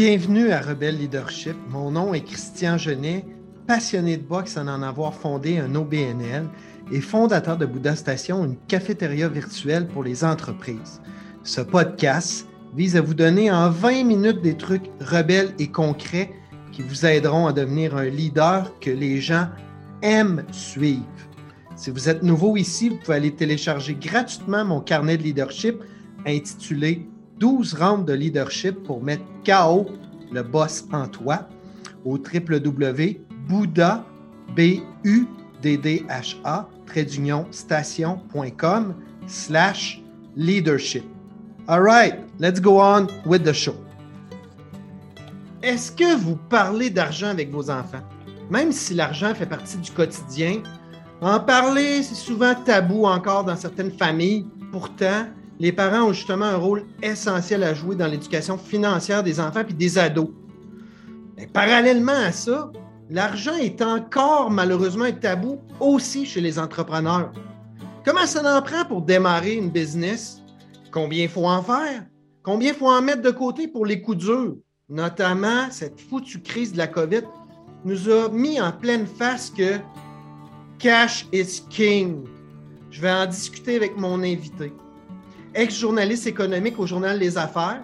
Bienvenue à Rebelle Leadership. Mon nom est Christian Genet, passionné de boxe en en avoir fondé un OBNL et fondateur de Bouddha Station, une cafétéria virtuelle pour les entreprises. Ce podcast vise à vous donner en 20 minutes des trucs rebelles et concrets qui vous aideront à devenir un leader que les gens aiment suivre. Si vous êtes nouveau ici, vous pouvez aller télécharger gratuitement mon carnet de leadership intitulé 12 rounds de leadership pour mettre KO le boss en toi au www.bouddha, b u d d h a station.com slash leadership. All right, let's go on with the show. Est-ce que vous parlez d'argent avec vos enfants? Même si l'argent fait partie du quotidien, en parler, c'est souvent tabou encore dans certaines familles. Pourtant, les parents ont justement un rôle essentiel à jouer dans l'éducation financière des enfants et des ados. parallèlement à ça, l'argent est encore malheureusement un tabou aussi chez les entrepreneurs. Comment ça en prend pour démarrer une business? Combien il faut en faire? Combien faut en mettre de côté pour les coups durs? Notamment, cette foutue crise de la COVID nous a mis en pleine face que cash is king. Je vais en discuter avec mon invité ex-journaliste économique au Journal Les Affaires.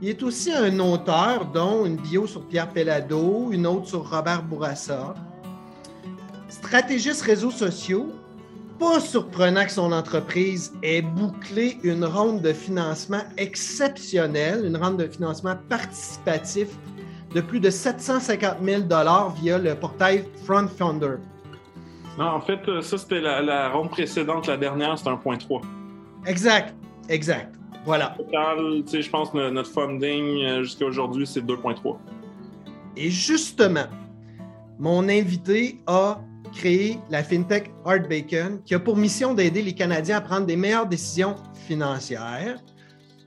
Il est aussi un auteur, dont une bio sur Pierre Pellado, une autre sur Robert Bourassa. Stratégiste réseaux sociaux, pas surprenant que son entreprise ait bouclé une ronde de financement exceptionnelle, une ronde de financement participatif de plus de 750 000 via le portail Front Founder. Non, en fait, ça, c'était la, la ronde précédente. La dernière, c'était 1,3. Exact. Exact. Voilà. je pense que notre funding euh, jusqu'à aujourd'hui, c'est 2,3. Et justement, mon invité a créé la FinTech Art Bacon, qui a pour mission d'aider les Canadiens à prendre des meilleures décisions financières,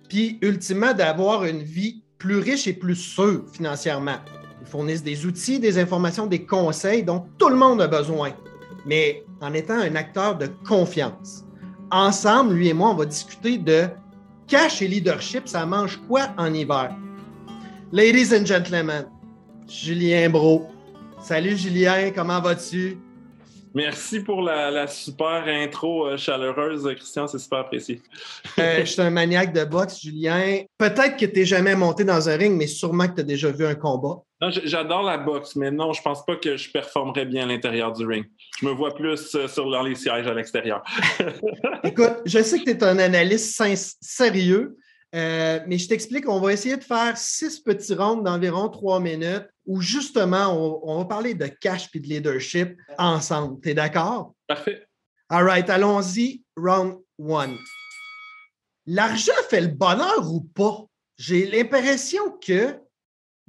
puis ultimement d'avoir une vie plus riche et plus sûre financièrement. Ils fournissent des outils, des informations, des conseils dont tout le monde a besoin, mais en étant un acteur de confiance ensemble, lui et moi, on va discuter de cash et leadership. Ça mange quoi en hiver? Ladies and gentlemen, Julien Bro. Salut Julien, comment vas-tu? Merci pour la, super intro euh, chaleureuse, Christian, c'est super apprécié. Euh, je suis un maniaque de boxe, Julien. Peut-être que tu n'es jamais monté dans un ring, mais sûrement que tu as déjà vu un combat. J'adore la boxe, mais non, je pense pas que je performerais bien à l'intérieur du ring. Je me vois plus euh, sur les sièges à l'extérieur. Écoute, je sais que tu es un analyste sérieux, euh, mais je t'explique, on va essayer de faire six petits rounds d'environ trois minutes où justement, on, va parler de cash et de leadership ensemble. Tu es d'accord? Parfait. All right, allons-y. Round one. L'argent fait le bonheur ou pas? J'ai l'impression que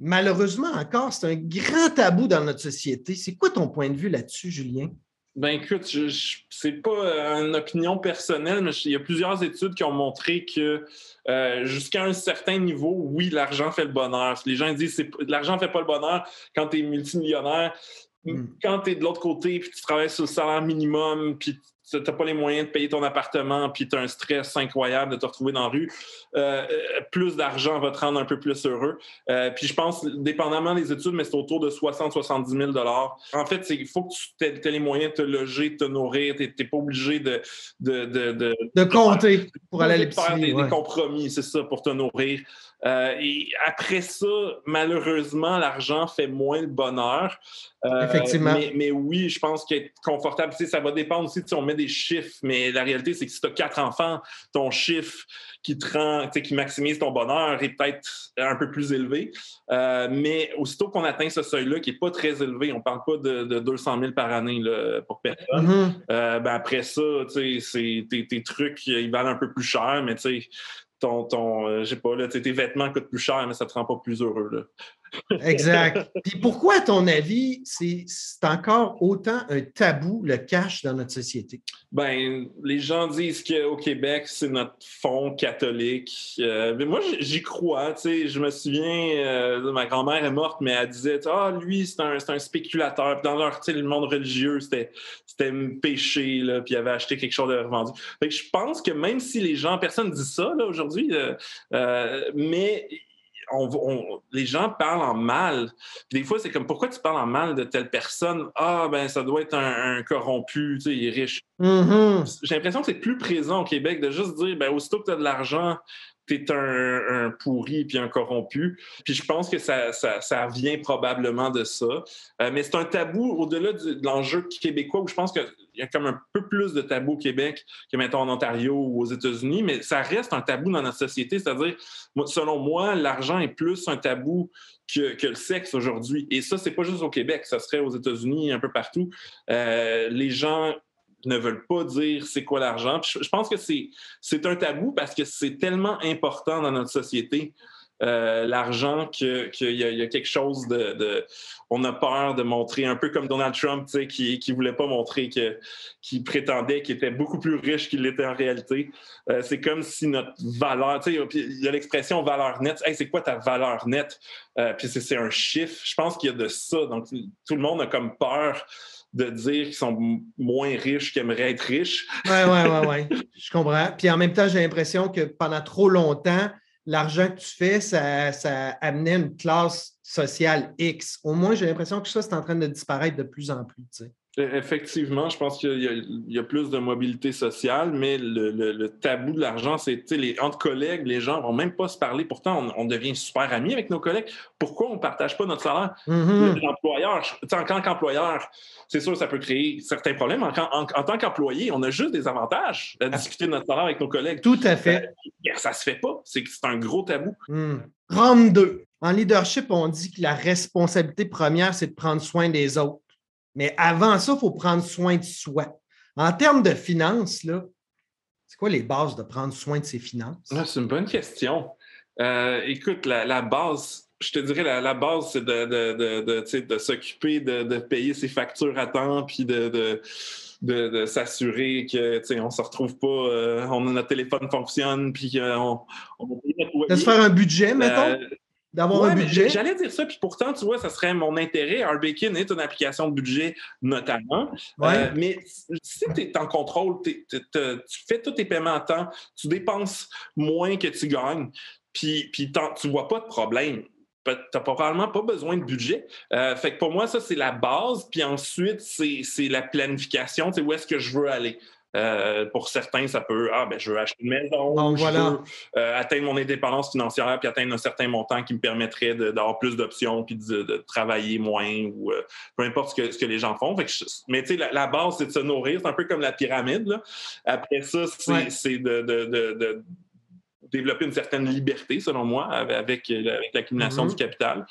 malheureusement encore, c'est un grand tabou dans notre société. C'est quoi ton point de vue là-dessus, Julien? Ben écoute, c'est pas euh, une opinion personnelle, mais il y a plusieurs études qui ont montré que euh, jusqu'à un certain niveau, oui, l'argent fait le bonheur. Les gens disent que l'argent fait pas le bonheur quand tu es multimillionnaire. Hmm. Quand tu es de l'autre côté, puis tu travailles sur le salaire minimum, puis tu n'as pas les moyens de payer ton appartement, puis tu as un stress incroyable de te retrouver dans la rue, euh, plus d'argent va te rendre un peu plus heureux. Euh, puis je pense, dépendamment des études, mais c'est autour de 60-70 000 En fait, il faut que tu aies, les moyens de te loger, de te nourrir. Tu n'es pas obligé de de, de, de, compter pour aller à l'épicerie. faire des, compromis, c'est ça, pour te nourrir. Euh, et après ça, malheureusement, l'argent fait moins le bonheur. Effectivement. Mais, mais, oui, je pense qu'être confortable, ça va dépendre aussi si on met des chiffres, mais la réalité, c'est que si tu as quatre enfants, ton chiffre qui te rend, qui maximise ton bonheur est peut-être un peu plus élevé. Euh, mais aussitôt qu'on atteint ce seuil-là, qui n'est pas très élevé, on ne parle pas de, 200 000 par année là, pour personne, mm-hmm. euh, ben après ça, tes, tes, trucs, ils valent un peu plus cher, mais tu sais, ton, ton euh, pas, là, tes vêtements coûtent plus cher, mais ça te rend pas plus heureux. Là. Exact. Puis pourquoi, à ton avis, c'est encore autant un tabou, le cash, dans notre société? Ben, les gens disent qu'au Québec, c'est notre fond catholique. Euh, mais moi, j'y crois. Je me souviens, euh, ma grand-mère est morte, mais elle disait Ah, lui, c'est un, un, spéculateur. Puis dans leur, le monde religieux, c'était péché, là, puis il avait acheté quelque chose de revendu. Fait que je pense que même si les gens, personne ne dit ça aujourd'hui, euh, mais les gens parlent en mal. des fois, c'est comme pourquoi tu parles en mal de telle personne? Ah, ben, ça doit être un, corrompu, tu sais, il est riche. Mm-hmm. J'ai l'impression que c'est plus présent au Québec de juste dire, ben, aussitôt que tu as de l'argent, t'es un, un, pourri puis un corrompu. Puis je pense que ça, ça, vient probablement de ça. Euh, mais c'est un tabou au-delà de l'enjeu québécois où je pense qu'il y a comme un peu plus de tabou au Québec que, mettons, en Ontario ou aux États-Unis, mais ça reste un tabou dans notre société. C'est-à-dire, selon moi, l'argent est plus un tabou que, que le sexe aujourd'hui. Et ça, c'est pas juste au Québec, ça serait aux États-Unis, un peu partout. Euh, les gens ne veulent pas dire c'est quoi l'argent. Je pense que c'est un tabou parce que c'est tellement important dans notre société. Euh, l'argent qu'il y, a quelque chose de, On a peur de montrer, un peu comme Donald Trump, qui ne voulait pas montrer qu'il prétendait qu'il était beaucoup plus riche qu'il l'était en réalité. Euh, c'est comme si notre valeur, il y a l'expression valeur nette. c'est quoi ta valeur nette? Euh, puis c'est un chiffre. Je pense qu'il y a de ça. Donc, tout le monde a comme peur de dire qu'ils sont moins riches qu'ils aimeraient être riches. Oui, oui, oui, oui. Je comprends. Puis en même temps, j'ai l'impression que pendant trop longtemps, l'argent que tu fais, ça, ça amenait une classe sociale X. Au moins, j'ai l'impression que ça, c'est en train de disparaître de plus en plus. Tu sais. E, effectivement, je pense qu'il y, a plus de mobilité sociale, mais le, tabou de l'argent, c'est entre collègues, les gens vont même pas se parler. Pourtant, on, devient super amis avec nos collègues. Pourquoi on ne partage pas notre salaire? Mm-hmm. L'employeur, en tant qu'employeur, c'est sûr, ça peut créer certains problèmes. En, tant qu'employé, on a juste des avantages à discuter de notre salaire avec nos collègues. Tout à fait. Ça ça se fait pas. C'est un gros tabou. Mm. Rome 2. En leadership, on dit que la responsabilité première, c'est de prendre soin des autres. Mais avant ça, il faut prendre soin de soi. En termes de finances, là, c'est quoi les bases de prendre soin de ses finances? Ah, c'est une bonne question. Euh, écoute, la, base, je te dirais, la, base, c'est de, s'occuper de, payer ses factures à temps, puis de, s'assurer que on ne se retrouve pas, euh, on, notre téléphone fonctionne, puis qu'on on, De se faire un budget, mettons? Euh, d'avoir un budget. J'allais dire ça, puis pourtant, tu vois, ça serait mon intérêt. Bacon est une application de budget, notamment. Euh, mais si tu es en contrôle, tu fais tous tes paiements à temps, tu dépenses moins que tu gagnes, puis, puis tu vois pas de problème tu n'as probablement pas besoin de budget. Euh, fait que pour moi, ça, c'est la base. Puis ensuite, c'est la planification. C'est où est-ce que je veux aller. Euh, pour certains, ça peut, ah, ben, je veux acheter une maison, je veux euh, atteindre mon indépendance financière, puis atteindre un certain montant qui me permettrait d'avoir plus d'options, puis de, travailler moins, ou euh, peu importe ce que, ce que, les gens font. mais tu sais, la, base, c'est de se nourrir. C'est un peu comme la pyramide. Là. Après ça, c'est de, développer une certaine liberté, selon moi, avec, l'accumulation du mm-hmm. capital.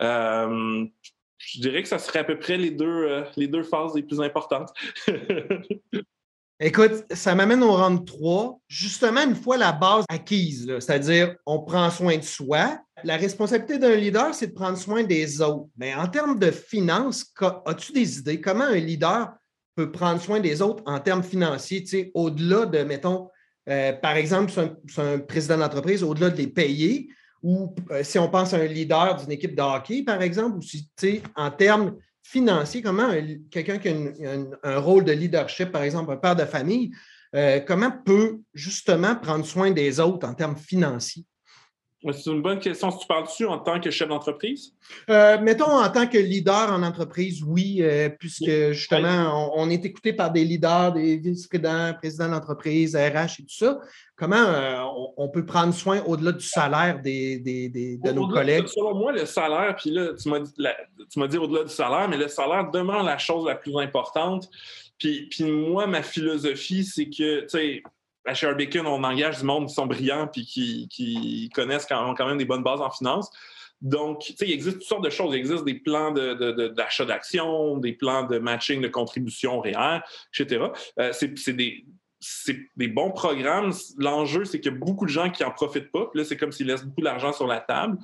je dirais que ça serait à peu près les deux, les deux phases les plus importantes. Écoute, ça m'amène au round 3. Justement, une fois la base acquise, c'est-à-dire on prend soin de soi. La responsabilité d'un leader, c'est de prendre soin des autres. Mais en termes de finances, as-tu des idées? Comment un leader peut prendre soin des autres en termes financiers, au-delà de, mettons, euh, par exemple, c'est un, président d'entreprise, au-delà de les payer, ou euh, si on pense à un leader d'une équipe de hockey, par exemple, ou si, en termes financier, comment quelqu'un qui a un, rôle de leadership, par exemple un père de famille, euh, comment peut justement prendre soin des autres en termes financiers? C'est une bonne question. Si tu parles dessus en tant que chef d'entreprise? Euh, mettons en tant que leader en entreprise, oui, euh, puisque justement, on, est écouté par des leaders, des vice-présidents, présidents d'entreprise, RH et tout ça. Comment euh, on, peut prendre soin au-delà du salaire des, de nos collègues? Selon moi, le salaire, puis là, tu m'as dit au-delà du salaire, mais le salaire demeure la chose la plus importante. Puis, puis moi, ma philosophie, c'est que, tu sais, à Share Bacon, on engage du monde qui sont brillants puis qui, connaissent quand, quand, même des bonnes bases en finance. Donc, tu sais, il existe toutes sortes de choses. Il existe des plans d'achat de, d'actions, des plans de matching de contributions réelles, etc. Euh, c'est des, des bons programmes. L'enjeu, c'est qu'il y a beaucoup de gens qui n'en profitent pas. Puis là, c'est comme s'ils laissent beaucoup d'argent sur la table.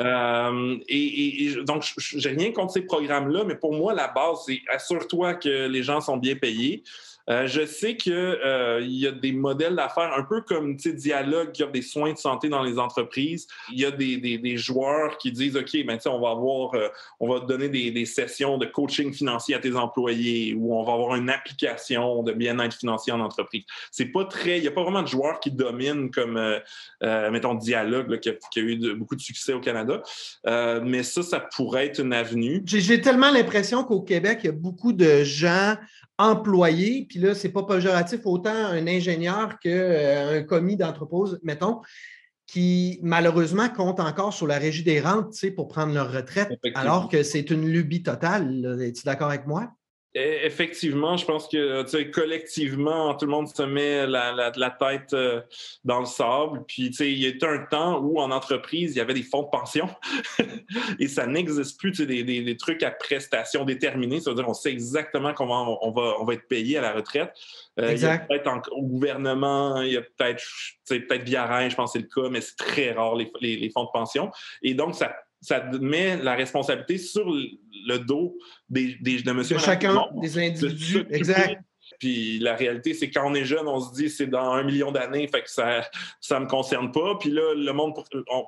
Euh, et, et, donc, j'ai rien contre ces programmes-là, mais pour moi, la base, c'est assure-toi que les gens sont bien payés. Euh, je sais qu'il euh, y a des modèles d'affaires un peu comme Dialogue qui offre des soins de santé dans les entreprises. Il y a des, joueurs qui disent OK, ben, on va avoir, euh, on va donner des, des, sessions de coaching financier à tes employés ou on va avoir une application de bien-être financier en entreprise. C'est pas très. Il n'y a pas vraiment de joueurs qui dominent comme, mettons, Dialogue, qui, a, eu beaucoup de succès au Canada. mais ça, ça pourrait être une avenue. J'ai tellement l'impression qu'au Québec, il y a beaucoup de gens employés, puis là, ce n'est pas péjoratif, autant un ingénieur qu'un euh, commis d'entreprise, mettons, qui malheureusement comptent encore sur la régie des rentes pour prendre leur retraite, alors que c'est une lubie totale. Es-tu d'accord avec moi? E, effectivement, je pense que collectivement, tout le monde se met la, tête euh, dans le sable. Puis il y a eu un temps où en entreprise, il y avait des fonds de pension et ça n'existe plus des, des, trucs à prestations déterminées. C'est-à-dire on sait exactement comment on va, on va être payé à la retraite. Euh, il y a peut-être au gouvernement, il y a peut-être peut-être via je pense que c'est le cas, mais c'est très rare les, les fonds de pension. Et donc, ça ça met la responsabilité sur le dos des, de monsieur. De chacun des individus. exact. Puis la réalité, c'est quand on est jeune, on se dit c'est dans un million d'années, fait que ça ne me concerne pas. Puis là, le monde, on,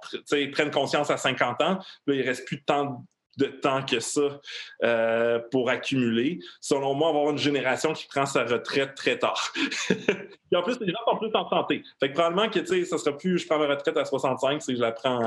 prenne conscience à 50 ans, là, il reste plus de temps de temps que ça euh, pour accumuler. Selon moi, avoir une génération qui prend sa retraite très tard. Puis en plus, les gens sont plus en santé. Fait que probablement que, tu sais, ça sera plus je prends ma retraite à 65, c'est que je la prends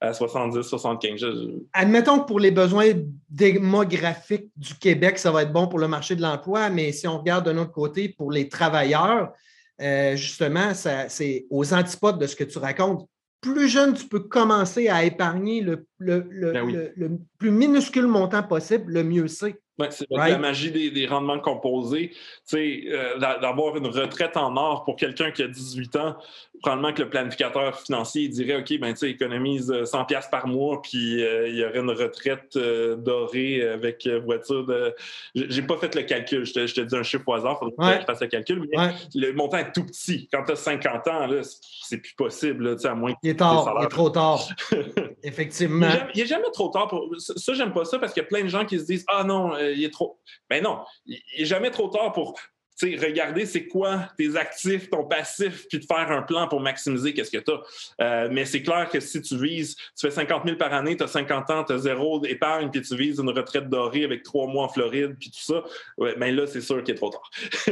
à, 70, 75. Admettons que pour les besoins démographiques du Québec, ça va être bon pour le marché de l'emploi, mais si on regarde d'un autre côté, pour les travailleurs, euh, justement, c'est aux antipodes de ce que tu racontes plus jeune tu peux commencer à épargner le, le, le, ben le plus minuscule montant possible, le mieux c'est. Ouais, c'est la magie des, rendements composés. Euh, d'avoir une retraite en or pour quelqu'un qui a 18 ans, probablement que le planificateur financier dirait OK, ben, économise 100 euh, pièces par mois, puis euh, il y aurait une retraite euh, dorée avec voiture de. J'ai pas fait le calcul, je te, je te dis un chiffre au hasard, il faudrait que je fasse le calcul, mais le montant est tout petit. Quand tu as 50 ans, c'est plus possible, là, à moins Il est tard, il est trop tard. Effectivement. Il n'est jamais, trop tard. Pour... Ça, j'aime pas ça parce qu'il y a plein de gens qui se disent Ah non, il est trop. Ben non, il n'est jamais trop tard pour regarder c'est quoi tes actifs, ton passif, puis de faire un plan pour maximiser qu'est-ce que tu as. Euh, mais c'est clair que si tu vises, tu fais 50 000 par année, tu as 50 ans, tu as zéro d'épargne, puis tu vises une retraite dorée avec trois mois en Floride, puis tout ça, ouais, ben là, c'est sûr qu'il est trop tard.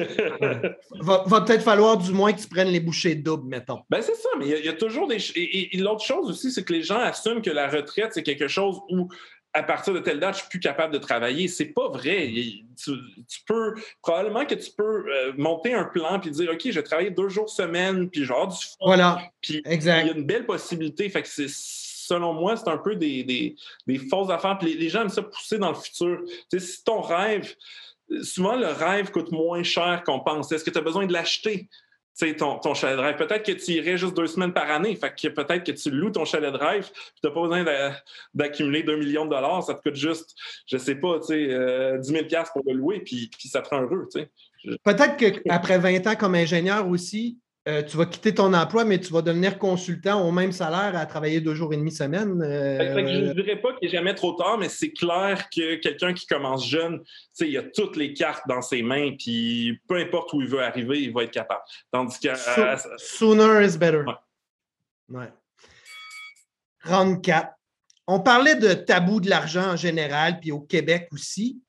va, peut-être falloir du moins que tu prennes les bouchées doubles, mettons. Ben c'est ça, mais il y, a toujours des... et l'autre chose aussi, c'est que les gens assument que la retraite, c'est quelque chose où à partir de telle date, je suis plus capable de travailler. C'est pas vrai. Tu, peux, probablement que tu peux euh, monter un plan puis dire, OK, je vais travailler deux jours semaine, puis genre du fond. Voilà. Puis il y a une belle possibilité. Fait que c'est, selon moi, c'est un peu des, des, fausses affaires. Puis les, gens aiment ça pousser dans le futur. Tu sais, si ton rêve, souvent le rêve coûte moins cher qu'on pense. Est-ce que tu as besoin de l'acheter? Ton, ton chalet de rêve. Peut-être que tu irais juste deux semaines par année. Fait que peut-être que tu loues ton chalet puis tu n'as pas besoin d'accumuler 2 millions de dollars. Ça te coûte juste, je sais pas, tu sais, 10 euh, 000 pour le louer, puis, ça te rend heureux. Peut-être qu'après 20 ans comme ingénieur aussi, euh, tu vas quitter ton emploi, mais tu vas devenir consultant au même salaire à travailler deux jours et demi semaine. Euh, je ne dirais pas qu'il n'est jamais trop tard, mais c'est clair que quelqu'un qui commence jeune, il a toutes les cartes dans ses mains, puis peu importe où il veut arriver, il va être capable. Tandis que. sooner is better. Ouais. Round 4. On parlait de tabou de l'argent en général, puis au Québec aussi.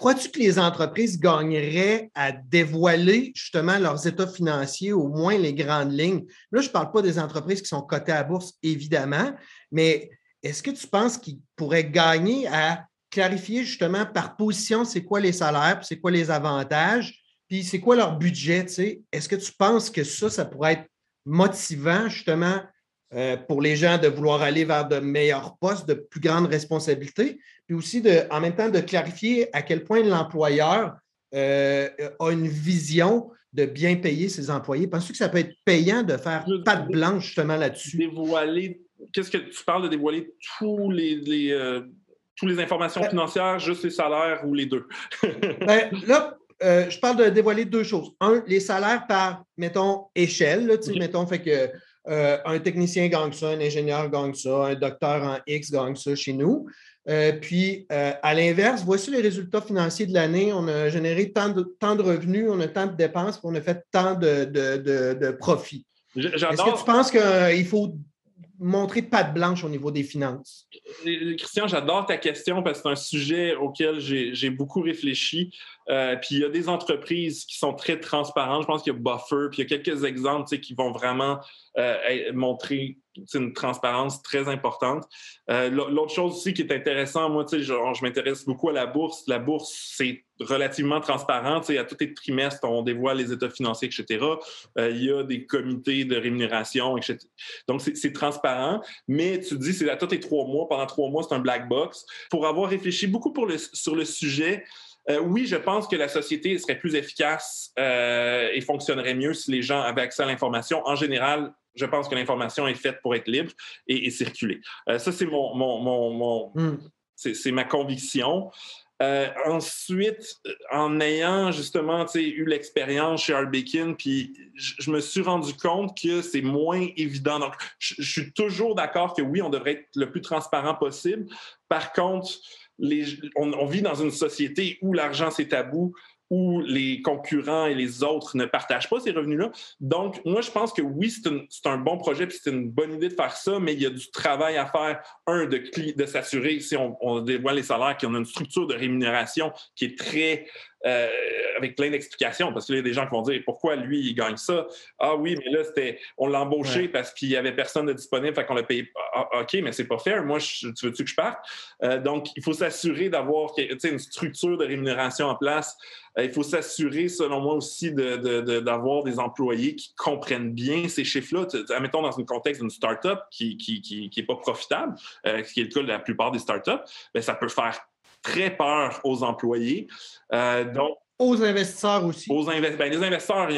Crois-tu que les entreprises gagneraient à dévoiler justement leurs états financiers, au moins les grandes lignes? Là, je ne parle pas des entreprises qui sont cotées à bourse, évidemment, mais est-ce que tu penses qu'ils pourraient gagner à clarifier justement par position c'est quoi les salaires, c'est quoi les avantages, puis c'est quoi leur budget? Est-ce que tu penses que ça, ça pourrait être motivant justement euh, pour les gens de vouloir aller vers de meilleurs postes, de plus grandes responsabilités, puis aussi de, en même temps de clarifier à quel point l'employeur euh, a une vision de bien payer ses employés. Penses-tu que ça peut être payant de faire patte blanche justement là-dessus? Dévoiler, qu'est-ce que tu parles de dévoiler tous les, euh, toutes les informations financières, juste les salaires ou les deux? ben, là, je parle de dévoiler deux choses. Un, les salaires par, mettons, échelle. Là, Mettons, fait que euh, un technicien gagne ça, un ingénieur gagne ça, un docteur en X gagne ça chez nous. Euh, puis, euh, à l'inverse, voici les résultats financiers de l'année. On a généré tant de, tant de revenus, on a tant de dépenses, puis on a fait tant de, de profits. Est-ce que tu penses qu'il faut montrer patte blanche au niveau des finances? Christian, j'adore ta question parce que c'est un sujet auquel j'ai beaucoup réfléchi. Euh, puis il y a des entreprises qui sont très transparentes. Je pense qu'il y a Buffer, puis il y a quelques exemples qui vont vraiment euh, montrer une transparence très importante. Euh, l'autre chose aussi qui est intéressant, moi, je, je m'intéresse beaucoup à la bourse. La bourse, c'est relativement transparent. À tous les trimestres, on dévoile les états financiers, etc. il y a des comités de rémunération, etc. Donc, c'est transparent, mais tu dis, c'est à tous les trois mois. Pendant trois mois, c'est un black box. Pour avoir réfléchi beaucoup sur le sujet, euh, oui, je pense que la société serait plus efficace euh, et fonctionnerait mieux si les gens avaient accès à l'information. En général, je pense que l'information est faite pour être libre et, circuler. Euh, ça, c'est mon, mon, hmm. c'est ma conviction. ensuite, en ayant justement eu l'expérience chez Arbekin, puis je me suis rendu compte que c'est moins évident. Donc, je suis toujours d'accord que oui, on devrait être le plus transparent possible. Par contre, on, vit dans une société où l'argent c'est tabou, où les concurrents et les autres ne partagent pas ces revenus-là. Donc, moi, je pense que oui, c'est un, bon projet, puis c'est une bonne idée de faire ça, mais il y a du travail à faire. Un, de, de s'assurer, si on, on, dévoile les salaires, qu'on a une structure de rémunération qui est très euh, avec plein d'explications, parce qu'il y a des gens qui vont dire pourquoi lui, il gagne ça? Ah oui, mais là, c'était on l'a embauché parce qu'il n'y avait personne de disponible, fait qu'on l'a payé. Ah, ah, OK, mais c'est pas fair. Moi, tu veux-tu que je parte? Euh, donc, il faut s'assurer d'avoir une structure de rémunération en place. Euh, il faut s'assurer, selon moi aussi, d'avoir de, des employés qui comprennent bien ces chiffres-là. Mettons dans un contexte d'une start-up qui n'est qui, qui, pas profitable, ce qui est le cas de la plupart des start-up, ben, ça peut faire très peur aux employés. Euh, donc, aux investisseurs aussi. Aux ben, les investisseurs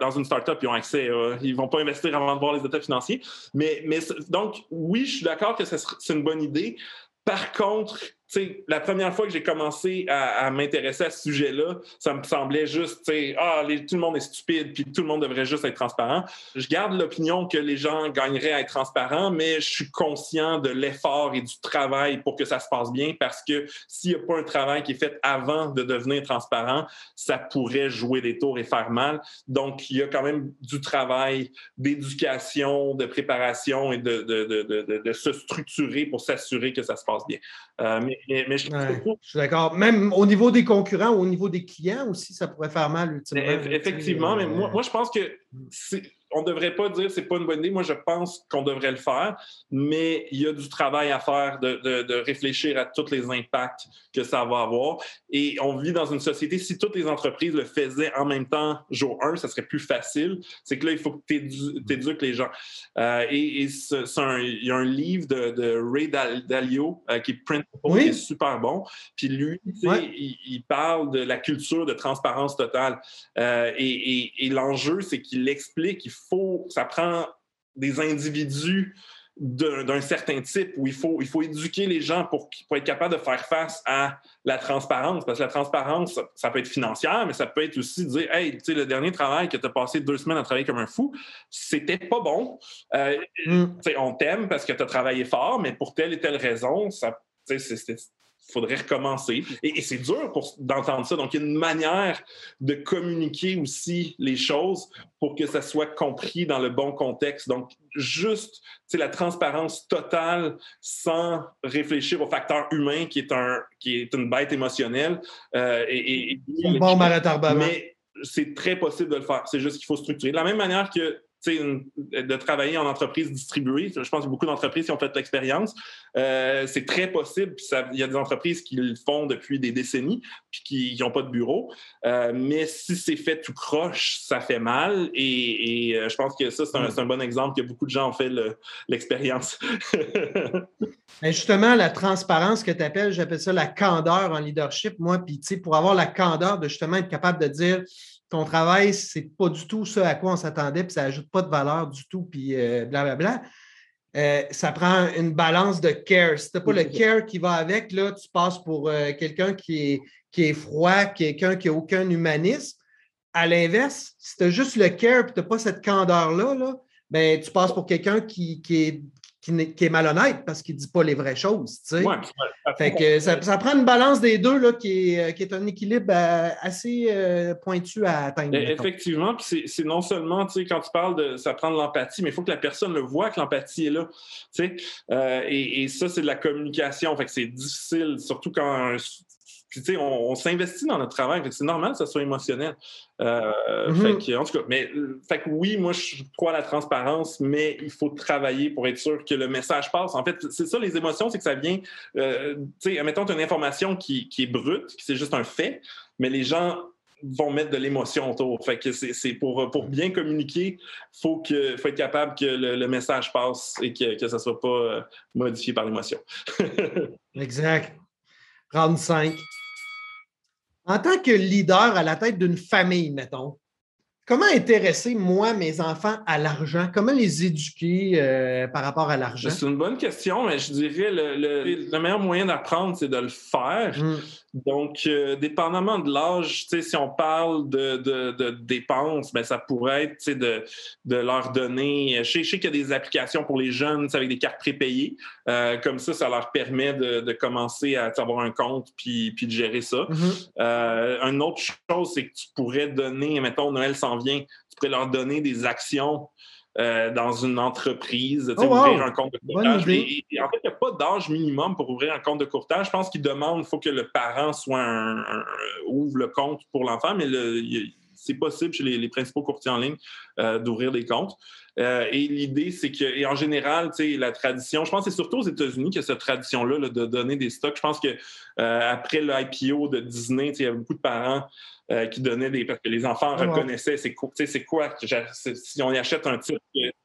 dans une start-up, ils ont accès. ils ne vont pas investir avant de voir les états financiers. Mais, mais donc, oui, je suis d'accord que c'est une bonne idée. Par contre, la première fois que j'ai commencé à, m'intéresser à ce sujet-là, ça me semblait juste, ah, tout le monde est stupide, puis tout le monde devrait juste être transparent. Je garde l'opinion que les gens gagneraient à être transparents, mais je suis conscient de l'effort et du travail pour que ça se passe bien, parce que s'il n'y a pas un travail qui est fait avant de devenir transparent, ça pourrait jouer des tours et faire mal. Donc, il y a quand même du travail d'éducation, de préparation et de, de, se structurer pour s'assurer que ça se passe bien. Euh, mais, je, suis d'accord. Même au niveau des concurrents au niveau des clients aussi, ça pourrait faire mal ultimement. Effectivement, mais moi, moi, je pense que mm on ne devrait pas dire que ce n'est pas une bonne idée. Moi, je pense qu'on devrait le faire, mais il y a du travail à faire de, réfléchir à tous les impacts que ça va avoir. Et on vit dans une société, si toutes les entreprises le faisaient en même temps, jour 1, ça serait plus facile. C'est que là, il faut que tu éduques les gens. Euh, et, il y a un livre de, Ray Dalio euh, qui est Print, qui est super bon. Puis lui, il, parle de la culture de transparence totale. Euh, et, et l'enjeu, c'est qu'il explique qu'il faut, ça prend des individus d'un certain type où il faut, il faut éduquer les gens pour, pour, être capable de faire face à la transparence. Parce que la transparence, ça, peut être financière, mais ça peut être aussi dire Hey, tu sais, le dernier travail que tu as passé deux semaines à travailler comme un fou, c'était pas bon. Euh, mm. On t'aime parce que tu as travaillé fort, mais pour telle et telle raison, ça, c'était faudrait recommencer. Et, c'est dur d'entendre ça. Donc, il y a une manière de communiquer aussi les choses pour que ça soit compris dans le bon contexte. Donc, juste la transparence totale sans réfléchir au facteur humain qui est, un, qui est une bête émotionnelle. Euh, et, bon Mais c'est très possible de le faire. C'est juste qu'il faut structurer. De la même manière que de travailler en entreprise distribuée. Je pense a beaucoup d'entreprises qui ont fait l'expérience. Euh, c'est très possible. il y a des entreprises qui le font depuis des décennies puis qui n'ont pas de bureau. Euh, mais si c'est fait tout croche, ça fait mal. Et, euh, je pense que ça, c'est un, bon exemple que beaucoup de gens ont fait l'expérience. justement, la transparence que tu appelles, j'appelle ça la candeur en leadership, moi. Puis, pour avoir la candeur de justement être capable de dire ton travail, c'est pas du tout ce à quoi on s'attendait, puis ça n'ajoute pas de valeur du tout, puis blablabla. Euh, euh, ça prend une balance de care. Si tu n'as pas le care qui va avec, là, tu passes pour euh, quelqu'un qui est, qui est froid, quelqu'un qui n'a aucun humanisme. À l'inverse, si tu as juste le care et tu n'as pas cette candeur-là, là, ben, tu passes pour quelqu'un qui, qui, est, qui, est malhonnête parce qu'il ne dit pas les vraies choses. Tu sais. fait que ça, prend une balance des deux là, qui, est, qui est un équilibre euh, assez euh, pointu à atteindre. Effectivement, c'est non seulement quand tu parles de ça prend de l'empathie, mais il faut que la personne le voit que l'empathie est là. Euh, et, et, ça, c'est de la communication. Fait que c'est difficile, surtout quand on, s'investit dans notre travail. C'est normal que ça soit émotionnel. Euh, mm-hmm. en tout cas, mais fait oui, moi, je crois à la transparence, mais il faut travailler pour être sûr que le message passe. En fait, c'est ça, les émotions, c'est que ça vient, euh, tu sais, mettons, une information qui, est brute, qui c'est juste un fait, mais les gens vont mettre de l'émotion autour. Fait que c'est pour, pour bien communiquer, il faut, que, faut être capable que le, message passe et que, que ça ne soit pas euh, modifié par l'émotion. exact. 35. En tant que leader à la tête d'une famille, mettons, comment intéresser, moi, mes enfants à l'argent? Comment les éduquer euh, par rapport à l'argent? C'est une bonne question, mais je dirais le, le, meilleur moyen d'apprendre, c'est de le faire. Mmh. Donc, euh, dépendamment de l'âge, si on parle de, de, dépenses, ben, ça pourrait être de, de leur donner. Je sais, qu'il y a des applications pour les jeunes avec des cartes prépayées. Euh, comme ça, ça leur permet de, commencer à avoir un compte puis, puis de gérer ça. Mm-hmm. Euh, une autre chose, c'est que tu pourrais donner, mettons, Noël s'en vient, tu pourrais leur donner des actions euh, dans une entreprise, oh, ouvrir un compte de courtage. en fait, il n'y a pas d'âge minimum pour ouvrir un compte de courtage. Je pense qu'il demande, il faut que le parent soit un, ouvre le compte pour l'enfant, mais c'est possible chez les, principaux courtiers en ligne euh, d'ouvrir des comptes. Euh, et l'idée, c'est que, et en général, la tradition, je pense que c'est surtout aux États-Unis qu'il y a cette tradition-là de donner des stocks. Je pense que après l'IPO de Disney, il y avait beaucoup de parents euh, qui donnait des. Parce que les enfants reconnaissaient c'est quoi, c'est quoi si on y achète un titre.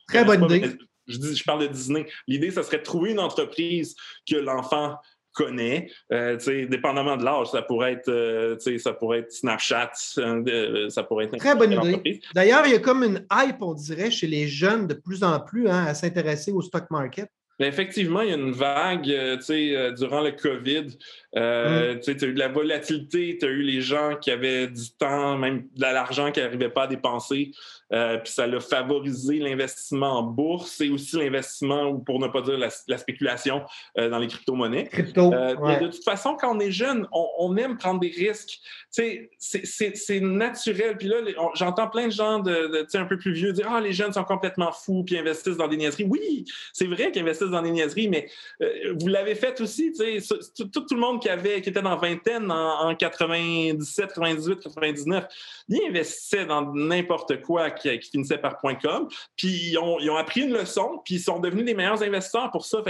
Très bonne idée. Je, dis, je parle de Disney. L'idée, ça serait de trouver une entreprise que l'enfant connaît, euh, dépendamment de l'âge, ça pourrait être, euh, ça pourrait être Snapchat, ça pourrait être très bonne idée. D'ailleurs, il y a comme une hype, on dirait, chez les jeunes de plus en plus hein, à s'intéresser au stock market. Ben, effectivement, il y a une vague durant le COVID euh, mm. Tu as eu de la volatilité, tu as eu les gens qui avaient du temps, même de l'argent qu'ils n'arrivaient pas à dépenser. Euh, puis ça a favorisé l'investissement en bourse et aussi l'investissement, ou pour ne pas dire la, spéculation, euh, dans les crypto-monnaies. Crypto, De toute façon, quand on est jeune, on, aime prendre des risques. C'est naturel. Puis là, j'entends plein de gens de, un peu plus vieux dire Ah, les jeunes sont complètement fous puis investissent dans des niaiseries. Oui, c'est vrai qu'ils investissent dans des niaiseries, mais vous l'avez fait aussi. Tout, tout, tout le monde qui, avait, qui était dans vingtaine en, 97, 98, 99, ils investissaient dans n'importe quoi qui, finissait par .com. Puis ils ont, appris une leçon, puis ils sont devenus les meilleurs investisseurs pour ça.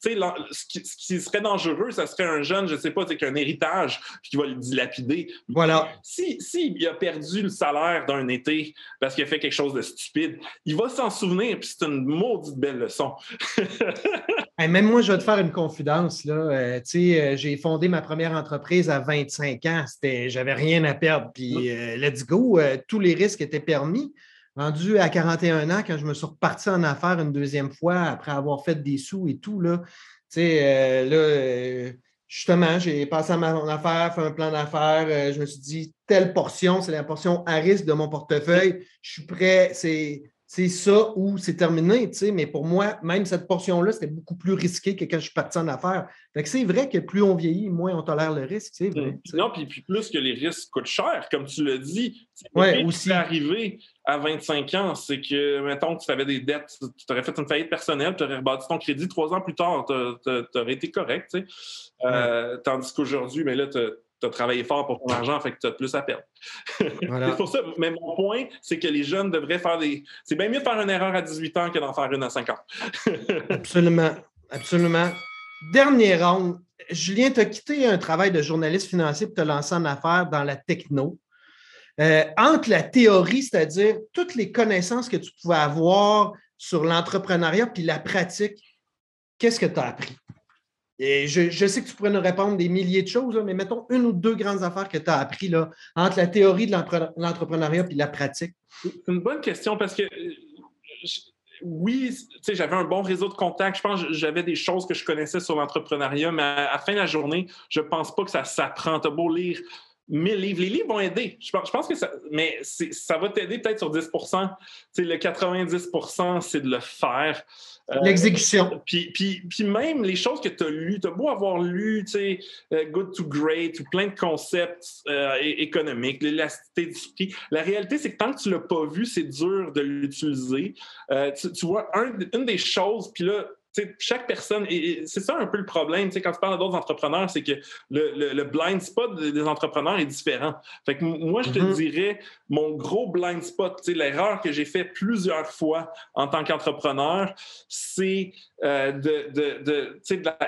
Sais, ce qui, serait dangereux, ça serait un jeune, je ne sais pas, qui a un héritage puis qui va le dilapider. Voilà. Si, si il a perdu le salaire d'un été parce qu'il a fait quelque chose de stupide, il va s'en souvenir, puis c'est une maudite belle leçon. même moi, je vais te faire une confidence. Là. Euh, euh, j'ai fondé ma première entreprise à 25 ans. J'avais rien à perdre. Puis, euh, let's go, tous les risques étaient permis. Rendu à 41 ans, quand je me suis reparti en affaires une deuxième fois après avoir fait des sous et tout, là, euh, là euh, justement, j'ai passé à mon affaire, fait un plan d'affaires. Euh, je me suis dit, telle portion, c'est la portion à risque de mon portefeuille. Je suis prêt, c'est c'est ça ou c'est terminé, tu sais. Mais pour moi, même cette portion-là, c'était beaucoup plus risqué que quand je suis parti en affaires. Fait que c'est vrai que plus on vieillit, moins on tolère le risque, c'est vrai. Mmh. Non, puis, puis, plus que les risques coûtent cher, comme tu l'as dit. Ouais, aussi. arrivé à 25 ans, c'est que, mettons que tu avais des dettes, tu aurais fait une faillite personnelle, tu aurais rebâti ton crédit trois ans plus tard, tu aurais été correct, tu sais. Euh, tandis qu'aujourd'hui, mais là, tu tu as travaillé fort pour ton argent, fait que tu as plus à perdre. c'est pour ça. Mais mon point, c'est que les jeunes devraient faire des. C'est bien mieux de faire une erreur à 18 ans que d'en faire une à 50. absolument. Absolument. Dernier round. Julien, tu as quitté un travail de journaliste financier pour te lancer en affaires dans la techno. Euh, entre la théorie, c'est-à-dire toutes les connaissances que tu pouvais avoir sur l'entrepreneuriat, puis la pratique, qu'est-ce que tu as appris? Je, sais que tu pourrais nous répondre des milliers de choses, mais mettons une ou deux grandes affaires que tu as appris là, entre la théorie de l'entrepreneuriat et la pratique. C'est une bonne question parce que oui, j'avais un bon réseau de contacts. Je pense que j'avais des choses que je connaissais sur l'entrepreneuriat, mais à, la fin de la journée, je ne pense pas que ça s'apprend. Tu as beau lire 1000 livres. Les livres vont aider. Je pense, que ça, mais ça va t'aider peut-être sur 10% Le 90% c'est de le faire. Euh, L'exécution. Puis, puis, puis, même les choses que tu as lues, tu as beau avoir lu, tu sais, euh, Good to Great ou plein de concepts euh, économiques, l'élasticité d'esprit. La réalité, c'est que tant que tu ne l'as pas vu, c'est dur de l'utiliser. Tu, vois, une des choses, puis là, chaque personne, et c'est ça un peu le problème, quand tu parles d'autres entrepreneurs, c'est que le, blind spot des entrepreneurs est différent. Fait que moi, je te mm-hmm. dirais, mon gros blind spot, l'erreur que j'ai fait plusieurs fois en tant qu'entrepreneur, c'est euh, de, de,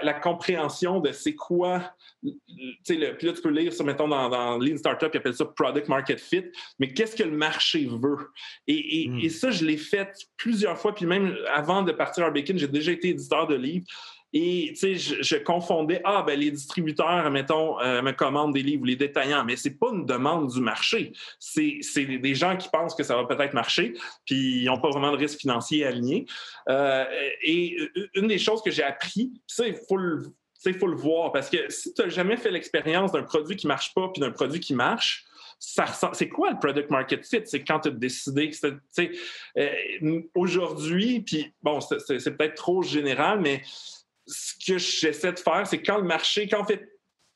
la, compréhension de c'est quoi le, puis là, tu peux lire ça, mettons, dans, dans Lean Startup, ils appellent ça Product Market Fit, mais qu'est-ce que le marché veut? Et, hmm. ça, je l'ai fait plusieurs fois, puis même avant de partir à Bacon, j'ai déjà été éditeur de livres. Et je, confondais, ah, ben les distributeurs, mettons, euh, me commandent des livres, les détaillants, mais c'est pas une demande du marché. C'est des gens qui pensent que ça va peut-être marcher, puis ils n'ont pas vraiment de risque financier aligné. Euh, et une des choses que j'ai appris, ça, il faut le, faut le voir parce que si tu n'as jamais fait l'expérience d'un produit qui marche pas puis d'un produit qui marche, c'est quoi le product market fit? C'est quand tu as décidé que euh, aujourd'hui, puis bon, c'est peut-être trop général, mais ce que j'essaie de faire, c'est quand le marché, quand on fait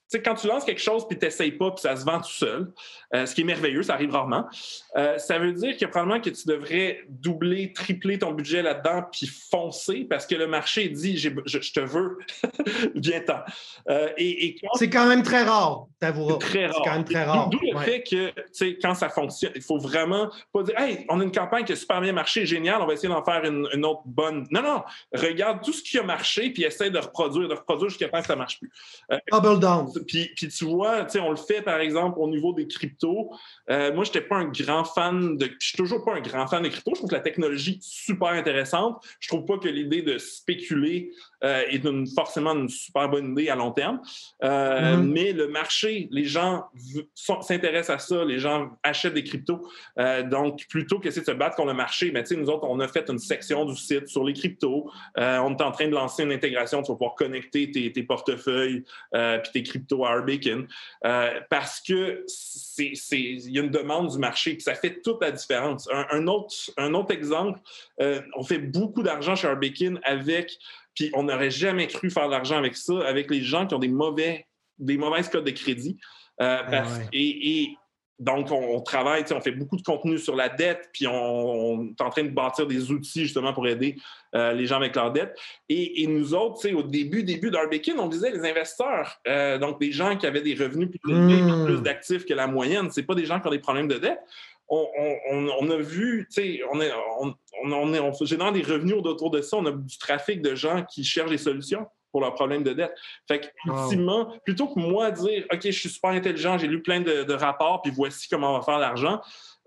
sais, quand tu lances quelque chose puis tu n'essayes pas puis ça se vend tout seul, euh, ce qui est merveilleux, ça arrive rarement, euh, ça veut dire que probablement que tu devrais doubler, tripler ton budget là-dedans puis foncer parce que le marché dit je, te veux, viens-t'en. Euh, et, C'est quand même très rare, t'avoueras. Très rare. C'est quand même très rare. D'où le fait que, tu sais, quand ça fonctionne, il faut vraiment pas dire Hey, on a une campagne qui a super bien marché, génial, on va essayer d'en faire une, autre bonne. Non, non, regarde tout ce qui a marché puis essaie de reproduire, de reproduire jusqu'à temps que ça marche plus. Double down. Puis, tu vois, on le fait par exemple au niveau des cryptos. Euh, moi, je n'étais pas un grand fan de. Je suis toujours pas un grand fan des cryptos. Je trouve que la technologie super intéressante. Je trouve pas que l'idée de spéculer euh, est forcément une super bonne idée à long terme. Euh, mm-hmm. Mais le marché, les gens s'intéressent à ça, les gens achètent des cryptos. donc, plutôt que de se battre contre le marché, mais nous autres, on a fait une section du site sur les cryptos. on est en train de lancer une intégration. Tu vas pouvoir connecter tes, tes portefeuilles puis tes cryptos à Bacon, euh, parce que il y a une demande du marché, puis ça fait toute la différence. Un, autre, un autre exemple, euh, on fait beaucoup d'argent chez Arbekin avec, puis on n'aurait jamais cru faire de l'argent avec ça, avec les gens qui ont des mauvais, des mauvaises codes de crédit. Euh, ah et, donc, on, travaille, on fait beaucoup de contenu sur la dette, puis on, est en train de bâtir des outils justement pour aider euh, les gens avec leur dette. Et, nous autres, au début, début d'Arbekin, on disait les investisseurs, euh, donc des gens qui avaient des revenus plus élevés, hmm. plus d'actifs que la moyenne, c'est pas des gens qui ont des problèmes de dette. On, a vu, on, est, on, on, est, on génère des revenus autour de ça, on a du trafic de gens qui cherchent des solutions pour leurs problèmes de dette. Fait que, ultimement, plutôt que moi dire, OK, je suis super intelligent, j'ai lu plein de, rapports, puis voici comment on va faire l'argent,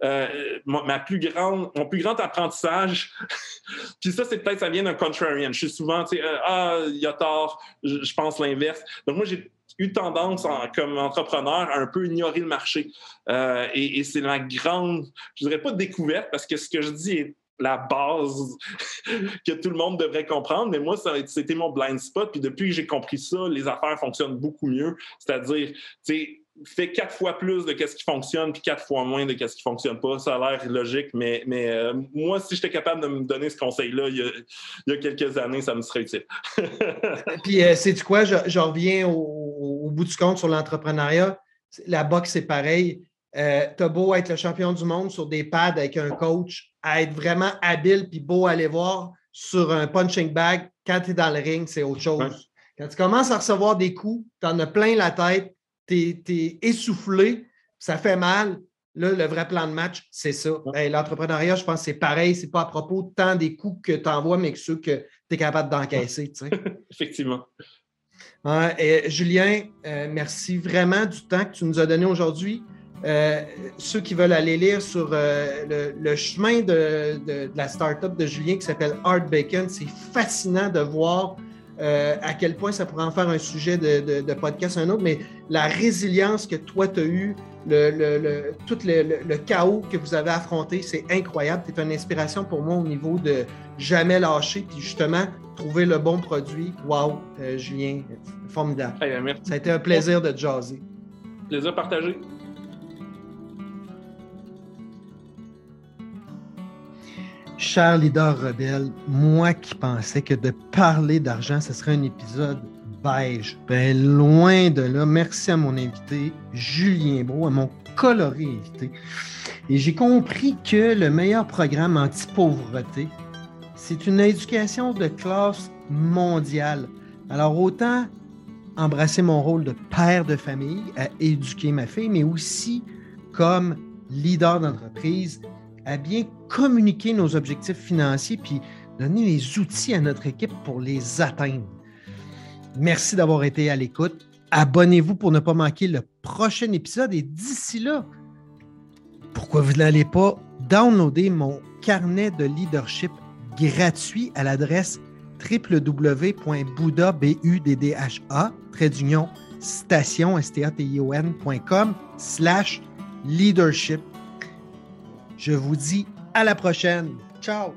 euh, ma plus grande, mon plus grand apprentissage, puis ça, c'est peut-être ça vient d'un contrarian. Je suis souvent, tu sais, euh, ah, il y a tort, je, pense l'inverse. Donc, moi, j'ai eu tendance comme entrepreneur à un peu ignorer le marché. Euh, et, et c'est la grande, je dirais pas découverte, parce que ce que je dis est la base que tout le monde devrait comprendre. Mais moi, c'était mon blind spot. Puis depuis que j'ai compris ça, les affaires fonctionnent beaucoup mieux. C'est-à-dire, tu sais, fais quatre fois plus de ce qui fonctionne puis quatre fois moins de ce qui fonctionne pas. Ça a l'air logique, mais, mais euh, moi, si j'étais capable de me donner ce conseil-là il, y a quelques années, ça me serait utile. puis, euh, sais-tu quoi? Je, reviens au, bout du compte sur l'entrepreneuriat. La boxe, c'est pareil. Euh, T'as beau être le champion du monde sur des pads avec un coach, à être vraiment habile puis beau à aller voir sur un punching bag, quand tu es dans le ring, c'est autre chose. Quand tu commences à recevoir des coups, tu en as plein la tête, tu es, essoufflé, ça fait mal. Là, le vrai plan de match, c'est ça. L'entrepreneuriat, je pense que c'est pareil. C'est pas à propos tant des coups que tu envoies, mais que ceux que tu es capable d'encaisser. Effectivement. Julien, euh, merci vraiment du temps que tu nous as donné aujourd'hui. Euh, ceux qui veulent aller lire sur euh, le, chemin de, la start-up de Julien qui s'appelle Art Bacon, c'est fascinant de voir euh, à quel point ça pourrait en faire un sujet de, podcast un autre, mais la résilience que toi tu as eue, le, tout le, chaos que vous avez affronté, c'est incroyable. Tu es une inspiration pour moi au niveau de jamais lâcher, puis justement trouver le bon produit. Wow, Julien, formidable. Ben, ça a été un plaisir de te jaser. Plaisir partagé. Cher leader rebelle, moi qui pensais que de parler d'argent, ce serait un épisode beige. Ben, loin de là. Merci à mon invité, Julien Beau, à mon coloré invité. Et j'ai compris que le meilleur programme anti-pauvreté, c'est une éducation de classe mondiale. Alors, autant embrasser mon rôle de père de famille, à éduquer ma fille, mais aussi comme leader d'entreprise, à bien communiquer nos objectifs financiers puis donner les outils à notre équipe pour les atteindre. Merci d'avoir été à l'écoute. Abonnez-vous pour ne pas manquer le prochain épisode et d'ici là, pourquoi vous n'allez pas downloader mon carnet de leadership gratuit à l'adresse www.buddha, station, slash leadership. Je vous dis à la prochaine. Ciao!